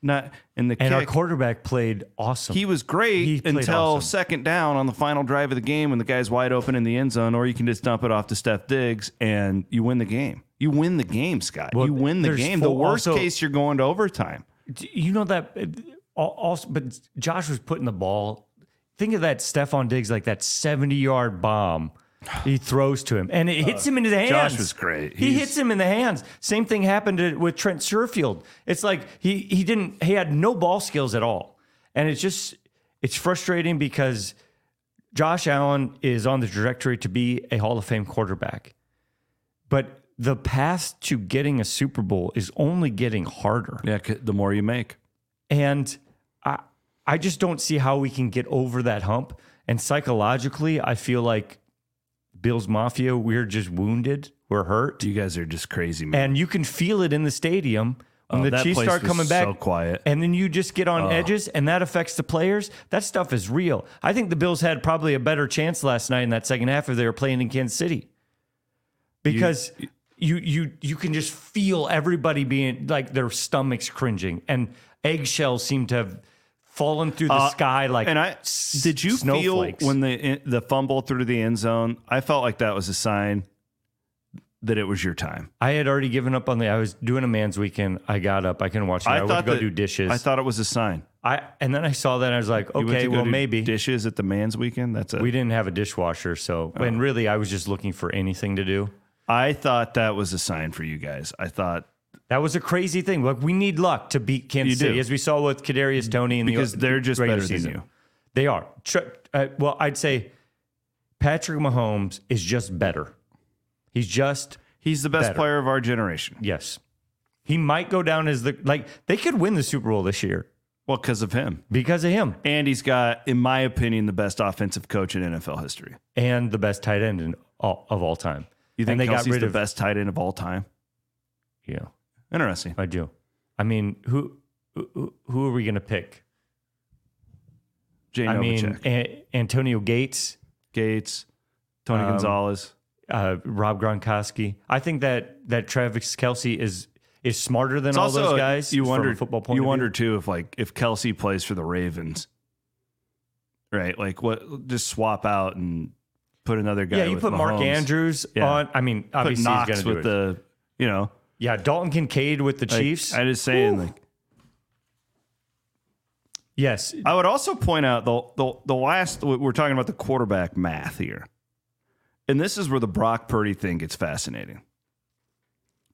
Not in the and our quarterback played awesome. He was great He played until awesome. second down on the final drive of the game when the guy's wide open in the end zone, or you can just dump it off to Steph Diggs and you win the game. You win the game, Scott. Well, you win the there's game. The worst also- case, you're going to overtime. Do you know that uh, al- also, but Josh was putting the ball. Think of that Stefon Diggs like that 70 yard bomb he throws to him and it hits him in his hands. Uh, Josh was great. He He's- hits him in the hands. Same thing happened to, with Trent Sherfield. It's like he he didn't he had no ball skills at all. And it's just it's frustrating because Josh Allen is on the trajectory to be a Hall of Fame quarterback. But the path to getting a Super Bowl is only getting harder. Yeah, c- the more you make. And I I just don't see how we can get over that hump. And psychologically, I feel like Bills Mafia, we're just wounded, we're hurt. You guys are just crazy, man. And you can feel it in the stadium when Oh, the that Chiefs place start was coming back. so quiet. And then you just get on oh. edges, and that affects the players. That stuff is real. I think the Bills had probably a better chance last night in that second half if they were playing in Kansas City. Because you you you can just feel everybody being like their stomachs cringing, and eggshells seem to have fallen through the Uh, sky like and I did you snowflakes. feel when the the fumble through the end zone? I felt like that was a sign that it was your time. I had already given up on the. I was doing a man's weekend. I got up. I couldn't watch it. I, went to go that- do dishes. I thought it was a sign. I and then I saw that and I was like, okay, well do maybe dishes at the man's weekend. That's it. we didn't have a dishwasher, so Oh. and really I was just looking for anything to do. I thought that was a sign for you guys. I thought That was a crazy thing. Like we need luck to beat Kansas You do. City, as we saw with Kadarius Toney and the because the, they're just better than season. you. They are. Uh, well, I'd say Patrick Mahomes is just better. He's just He's the best Better. player of our generation. yes. He might go down as the like they could win the Super Bowl this year. Well, because of him. because of him And he's got, in my opinion, the best offensive coach in NFL history. and the best tight end in all, of all time. You think and they Kelce's got rid the of best tight end of all time? Yeah, Interesting. I do. I mean, who who, who are we going to pick? Jay I mean, Novacek, A- Antonio Gates, Gates, Tony um, Gonzalez. uh, Rob Gronkowski. I think that that Travis Kelce is is smarter than all those guys. You from wonder, a football point. you of view. wonder too if like if Kelce plays for the Ravens, right? Like what? Just swap out and put another guy. Yeah, you with put Mark Mahomes. Andrews Yeah. on. I mean, Put obviously he's Knox going to do with it. the, you know, yeah, Dalton Kincaid with the like, Chiefs. I just saying like. yes, I would also point out the, the the last we're talking about the quarterback math here, and this is where the Brock Purdy thing gets fascinating,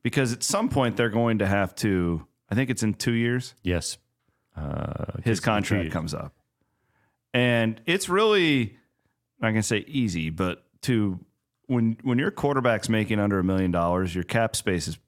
because at some point they're going to have to. I think it's in two years. yes. Uh, His just contract comes up, and it's really I'm not gonna say easy, but to when when your quarterback's making under a million dollars, your cap space is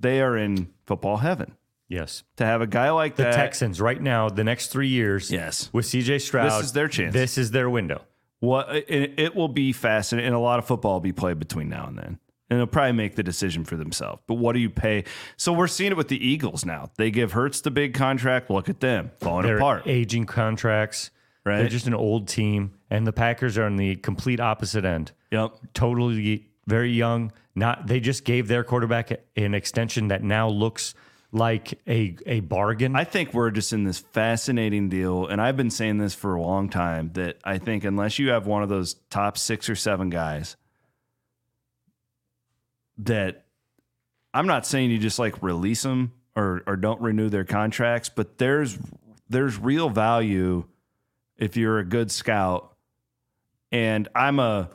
they are in football heaven. Yes, To have a guy like the that, Texans right now, the next three years, yes, with CJ Stroud, This is their chance. This is their window. What it, it will be fascinating, and a lot of football will be played between now and then, and they'll probably make the decision for themselves. But what do you pay? So we're seeing it with the Eagles now. They give Hurts the big contract. Look at them falling They're apart. aging contracts. Right. They're just an old team, and the Packers are on the complete opposite end. Yep. Totally very young. Not they just gave their quarterback an extension that now looks like a a bargain. I think we're just in this fascinating deal, and I've been saying this for a long time that I think unless you have one of those top six or seven guys, that I'm not saying you just like release them or or don't renew their contracts, but there's there's real value if you're a good scout, and I'm a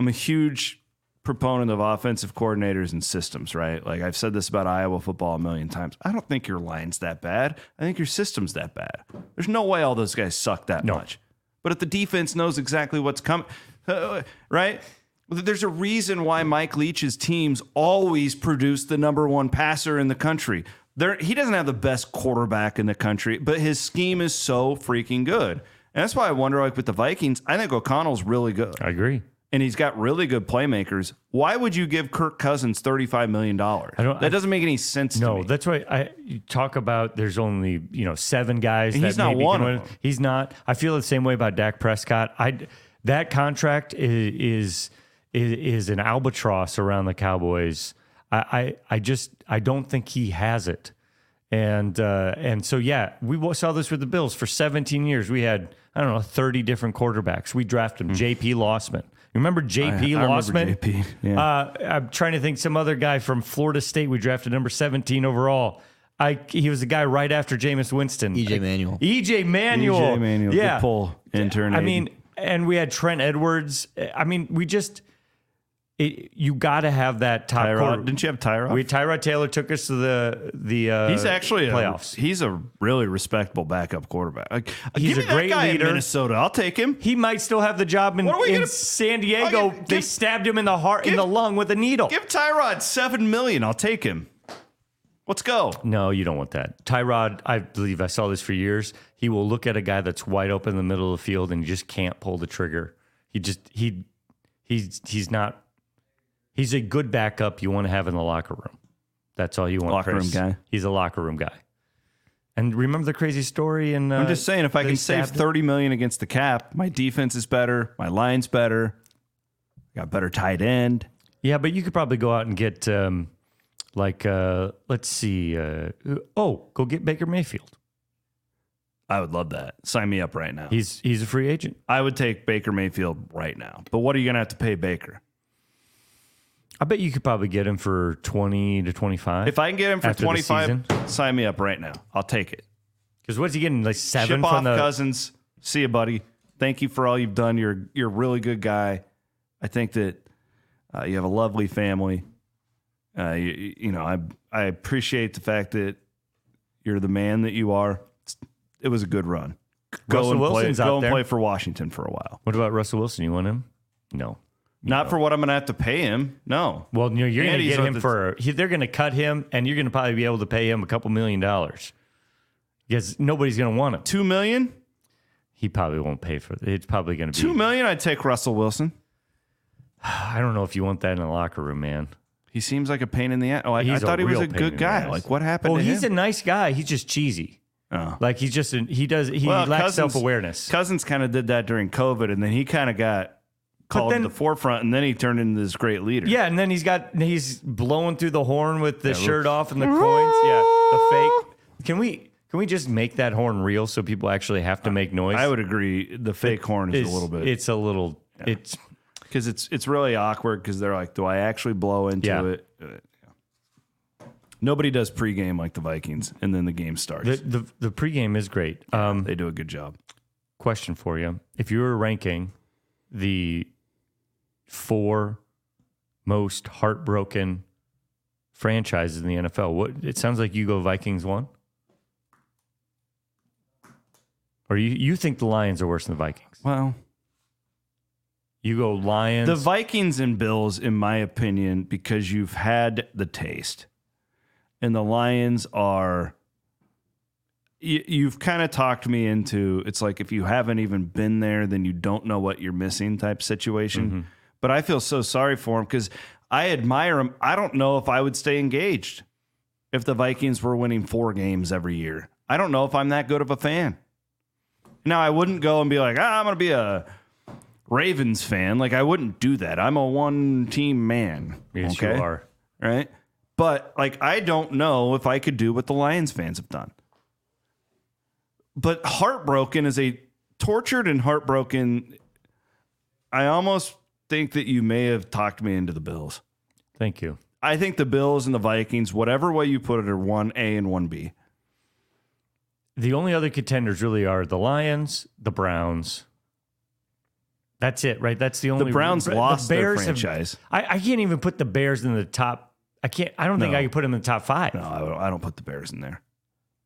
I'm a huge proponent of offensive coordinators and systems, right? Like I've said this about Iowa football a million times. I don't think your line's that bad. I think your system's that bad. There's no way all those guys suck that No. much. But if the defense knows exactly what's coming, uh, right? There's a reason why Mike Leach's teams always produce the number one passer in the country. There, he doesn't have the best quarterback in the country, but his scheme is so freaking good. And that's why I wonder, like with the Vikings, I think O'Connell's really good I agree. And he's got really good playmakers. Why would you give Kirk Cousins thirty-five million dollars? I don't- That doesn't make any sense. to No, that's why I you talk about. There's only you know seven guys. And that he's not maybe one can of them. He's not. I feel the same way about Dak Prescott. I that contract is is is, is an albatross around the Cowboys. I, I I just I don't think he has it. And uh, and so yeah, we saw this with the Bills for 17 years. We had I don't know 30 different quarterbacks. We drafted him. J.P. Losman. Remember J.P. I remember Losman? JP, yeah. Uh, I'm trying to think some other guy from Florida State. We drafted number 17 overall. I he was the guy right after Jameis Winston. EJ Manuel. EJ Manuel. EJ Manuel, Yeah. good pull, intern. I mean, and we had Trent Edwards. I mean, we just it, you got to have that top Tyrod, quarter. didn't you have Tyrod? We Tyrod Taylor took us to the the uh, he's actually a, playoffs. He's a really respectable backup quarterback. Like, He's give me a that great leader. Minnesota. I'll take him. he might still have the job in, What are we in gonna- San Diego. give- they give- stabbed him in the heart, in the lung with a needle. Give Tyrod seven million. I'll take him. Let's go. No, you don't want that. Tyrod, I believe I saw this for years. He will look at a guy that's wide open in the middle of the field and he just can't pull the trigger. He just he he's he's not he's a good backup you want to have in the locker room. That's all you want. Locker room guy. He's a locker room guy. And remember the crazy story? And uh, I'm just saying, if I can save him? thirty million against the cap, my defense is better. My line's better. Got better tight end. Yeah, but you could probably go out and get um, like uh, let's see. Uh, oh, go get Baker Mayfield. I would love that. Sign me up right now. He's he's a free agent. I would take Baker Mayfield right now. But what are you going to have to pay Baker? I bet you could probably get him for twenty to twenty five. If I can get him for After the 25, season? sign me up right now. I'll take it. Because what's he getting? Like seven Ship from off the. Cousins. See you, buddy. Thank you for all you've done. You're you're a really good guy. I think that uh, you have a lovely family. Uh, you, you know, I I appreciate the fact that you're the man that you are. It was a good run. Go Russell and Wilson's play, go and there. play for Washington for a while. What about Russell Wilson? You want him? No. Not for what I'm going to have to pay him. No. Well, you know, you're going to get him for. He, they're going to cut him, and you're going to probably be able to pay him a couple million dollars. because nobody's going to want him. Two million? He probably won't pay for it. It's probably going to be Two million? I'd take Russell Wilson. I don't know if you want that in the locker room, man. He seems like a pain in the ass. Oh, I, I thought he was a good guy. Like, what happened Oh, to he's him? a nice guy. He's just cheesy. Oh. Like he's just a, he does he Well, lacks self awareness. Cousins kind of did that during COVID, and then he kind of got called then- to the forefront, and then he turned into this great leader. Yeah, and then he's got he's blowing through the horn with the shirt off and the coins. Yeah, the fake. Can we can we just make that horn real so people actually have to make noise? I would agree. The fake horn is It's- a little bit. It's a little. It's because it's it's really awkward because they're like, do I actually blow into Yeah. it? Uh, yeah. Nobody does pregame like the Vikings, and then the game starts. the the the pregame is great. Um, they do a good job. question for you: If you were ranking the four most heartbroken franchises in the NFL, what it sounds like you go Vikings one, or you you think the Lions are worse than the Vikings? Well, You go Lions. the Vikings and Bills, in my opinion, because you've had the taste, and the Lions are. You, you've kind of talked me into it's like if you haven't even been there, then you don't know what you're missing type situation. Mm-hmm. But I feel so sorry for him because I admire him. I don't know if I would stay engaged if the Vikings were winning four games every year. I don't know if I'm that good of a fan. Now I wouldn't go and be like, ah, I'm going to be a Ravens fan. Like I wouldn't do that. I'm a one team man. yes, okay? you are. Right. But like I don't know if I could do what the Lions fans have done. But heartbroken is a tortured and heartbroken. I almost think that you may have talked me into the Bills. Thank you. I think the Bills and the Vikings, whatever way you put it, are one A and one B. The only other contenders really are the Lions, the Browns. That's it, right? That's the only. The Browns the lost their have- franchise. I, I can't even put the Bears in the top. I can't. I don't think No. I can put them in the top five. No, I don't, I don't put the Bears in there.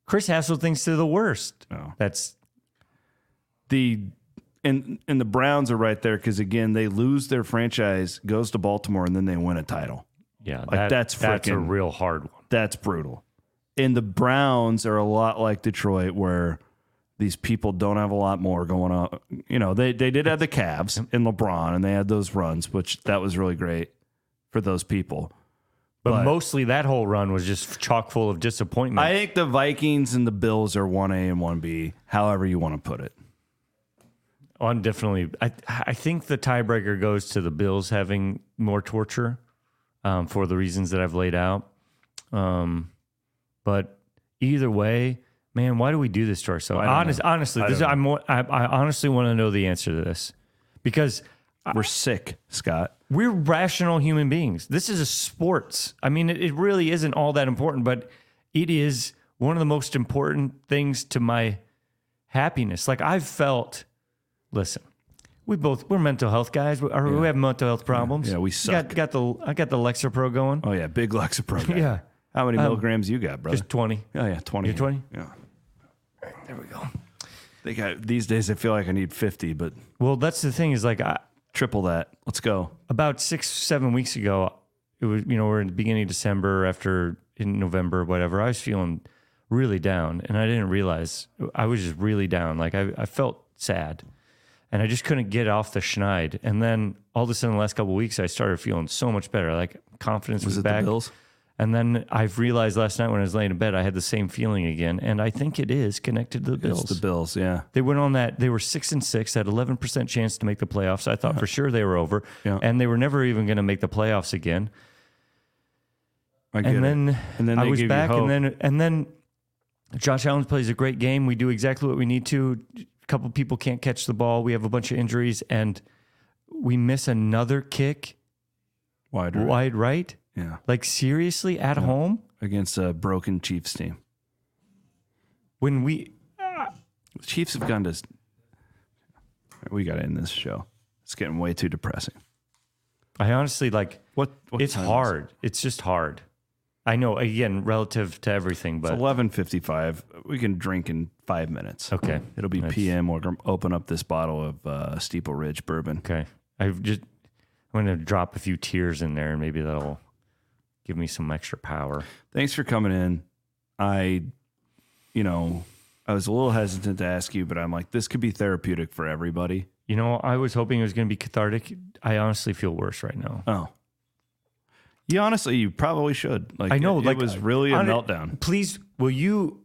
Chris Hassel thinks they're the worst. No. That's the and and the Browns are right there because again they lose their franchise, goes to Baltimore, and then they win a title. yeah. Like, that- that's that's a real hard one. That's brutal. And the Browns are a lot like Detroit, where these people don't have a lot more going on. You know, they they did have the Cavs and LeBron, and they had those runs, which that was really great for those people. But, But- mostly that whole run was just chock full of disappointment. I think the Vikings and the Bills are one A and one B, however you want to put it. On definitely. I I think the tiebreaker goes to the Bills having more torture um, for the reasons that I've laid out. Um, but either way, man, why do we do this to ourselves? I Honest, know. honestly, I, this, I'm more- I, I honestly want to know the answer to this because We're sick, Scott. we're rational human beings. This is a sports. I mean, it, it really isn't all that important, but it is one of the most important things to my happiness. Like I've felt, listen, we both we're mental health guys. We, or we have mental health problems. Yeah, we Got, suck. got the I got the Lexapro going. Oh yeah, big Lexapro. guy. Yeah, How many um, milligrams you got, brother? just twenty. oh yeah, twenty. You're 20? Yeah. There we go. They got these days. I feel like I need fifty, but Well, that's the thing is like I, triple that. Let's go. about six seven weeks ago it was you know we're in the beginning of december after in november whatever i was feeling really down and i didn't realize i was just really down like i, I felt sad and i just couldn't get off the schneid and then all of a sudden the last couple of weeks i started feeling so much better like confidence was, Was back and then i've realized last night when i was laying in bed i had the same feeling again and i think it is connected to the bills It's the Bills. Yeah. they went on that. They were six and six, had eleven percent chance to make the playoffs. I thought for sure they were over, Yeah. and they were never even going to make the playoffs again. I get And it. then, And then I was back, and then and then Josh Allen plays a great game. We do exactly what we need to. A couple people can't catch the ball. We have a bunch of injuries, and we miss another kick wide right. wide right. Yeah. Like seriously, at home Against a broken Chiefs team. when we The Chiefs have gone to. We got to end this show. It's getting way too depressing. I honestly like. What? what it's hard. It's just hard. I know. Again, relative to everything, but It's eleven fifty-five. We can drink in five minutes. okay. It'll be That's- PM. We're gonna open up this bottle of uh, Steeple Ridge bourbon. Okay. I've just I'm gonna drop a few tears in there and maybe that'll give me some extra power. Thanks for coming in. I, you know, I was a little hesitant to ask you, but I'm like, this could be therapeutic for everybody. You know, I was hoping it was going to be cathartic. I honestly feel worse right now. Oh. You honestly, you probably should. Like I know, it, like it was really a meltdown. Please, will you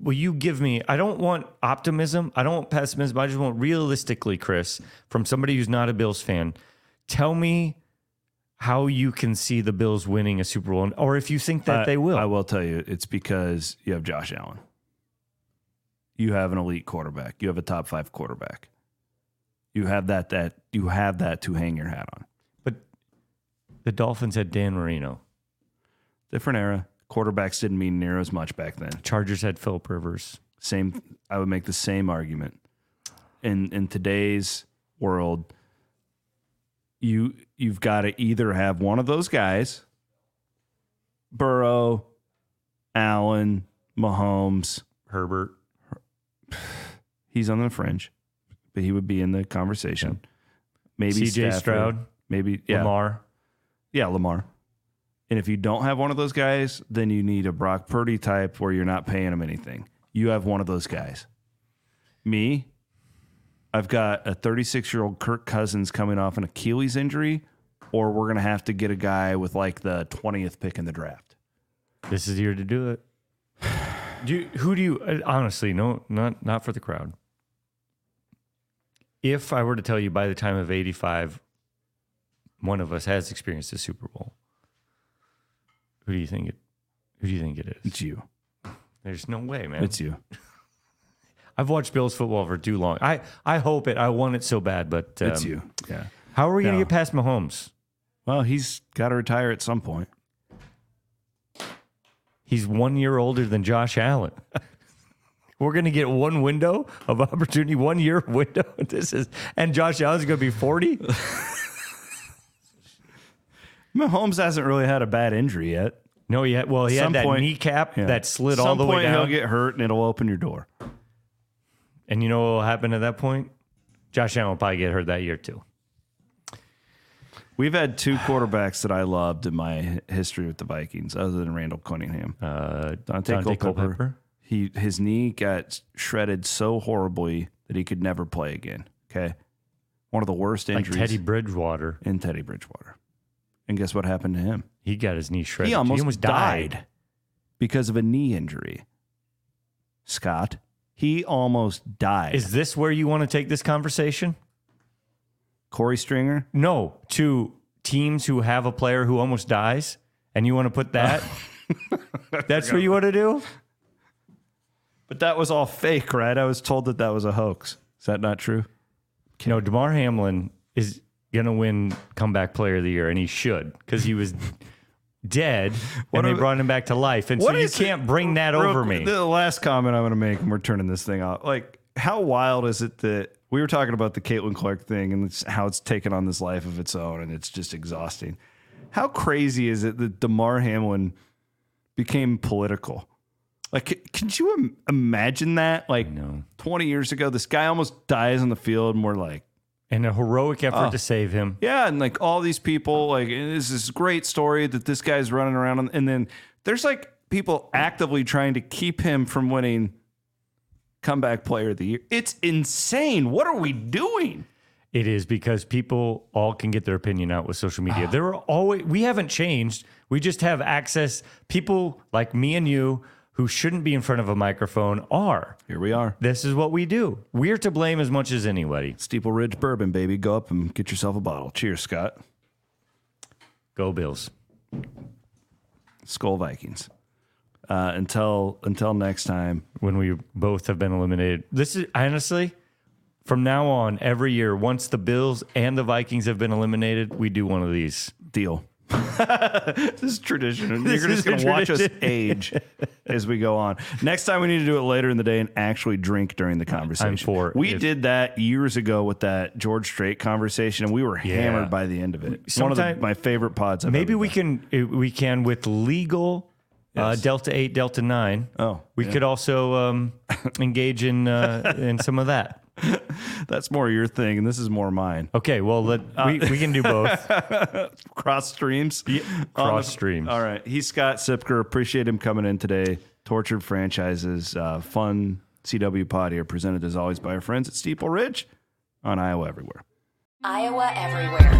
will you give me? I don't want optimism. I don't want pessimism. I just want realistically, Chris, from somebody who's not a Bills fan, tell me how you can see the Bills winning a Super Bowl, or if you think that they will. I will tell you, it's because you have Josh Allen. You have an elite quarterback. You have a top five quarterback. You have that that you have that to hang your hat on. But the Dolphins had Dan Marino. Different era. Quarterbacks didn't mean near as much back then. Chargers had Philip Rivers. Same I would make the same argument. In in today's world, you you've got to either have one of those guys, Burrow, Allen, Mahomes, Herbert. he's on the fringe, but he would be in the conversation. Maybe CJ Stafford, Stroud. maybe yeah, Lamar. Yeah, Lamar. And if you don't have one of those guys, then you need a Brock Purdy type where you're not paying him anything. You have one of those guys. Me, I've got a 36 year old Kirk Cousins coming off an Achilles injury, or we're gonna have to get a guy with like the 20th pick in the draft. This is the year to do it. Do you, who do you uh, honestly? No, not not for the crowd. If I were to tell you by the time of eighty-five, one of us has experienced a Super Bowl, who do you think it? Who do you think it is? It's you. There's no way, man. It's you. I've watched Bills football for too long. I I hope it. I want it so bad, but um, It's you. Yeah. How are we going to No. get past Mahomes? Well, he's got to retire at some point. He's one year older than Josh Allen. We're going to get one window of opportunity, one year window. This is, and Josh Allen's going to be 40. Mahomes hasn't really had a bad injury yet. No, he had, well, he Some had that point- kneecap Yeah. that slid Some all the way point down. He'll get hurt and it'll open your door. and you know what will happen at that point? Josh Allen will probably get hurt that year too. We've had two quarterbacks that I loved in my hi- history with the Vikings, other than Randall Cunningham. Uh, Daunte, Daunte Culpepper. Culpepper. He his knee got shredded so horribly that he could never play again. Okay, one of the worst like injuries Teddy Bridgewater. in Teddy Bridgewater. And guess what happened to him? He got his knee shredded. He almost, died. because of a knee injury. Scott, he almost died. Is this where you want to take this conversation? Korey Stringer? No, to teams who have a player who almost dies, and you want to put that. That's what you want to do. But that was all fake, right? I was told that that was a hoax. Is that not true? No, Damar Hamlin is gonna win comeback player of the year, and he should because he was dead, and they brought him back to life. And so you can't bring that Real over me. The last comment I'm going to make, and we're turning this thing off. Like, how wild is it that we were talking about the Caitlin Clark thing and it's, how it's taken on this life of its own, and it's just exhausting. How crazy is it that Damar Hamlin became political? Like, could you im- imagine that? Like, know. 20 years ago, this guy almost dies on the field, and we're like, and a heroic effort to save him. yeah, and like all these people, like this great story that this guy's running around, and, and then there's like people actively trying to keep him from winning comeback player of the year. It's insane. What are we doing? It is because people all can get their opinion out with social media. Ah. there are always we haven't changed. We just have access. People like me and you who shouldn't be in front of a microphone are. Here we are. This is what we do. We're to blame as much as anybody. Steeple Ridge bourbon, baby. Go up and get yourself a bottle. Cheers, Scott. Go Bills. Skull Vikings. Uh, until until next time. when we both have been eliminated. This is honestly, from now on, every year, once the Bills and the Vikings have been eliminated, we do one of these. Deal. this is tradition. This You're just going to watch us age as we go on. Next time, we need to do it later in the day and actually drink during the conversation. for We if- did that years ago with that George Strait conversation, and we were hammered by the end of it. One of the, Sometime- my favorite pods. I've Maybe ever we done. can uh, we can with legal uh, Delta Eight, Delta Nine. Oh, we yeah. could also um, engage in uh, in some of that. That's more your thing, and this is more mine. Okay, well, let, we, we can do both. Cross streams. On the- cross streams. All right. He's Scott Siepker. Appreciate him coming in today. Tortured franchises. Uh, fun CW Pod here, presented as always by our friends at Steeple Ridge on Iowa Everywhere. Iowa Everywhere.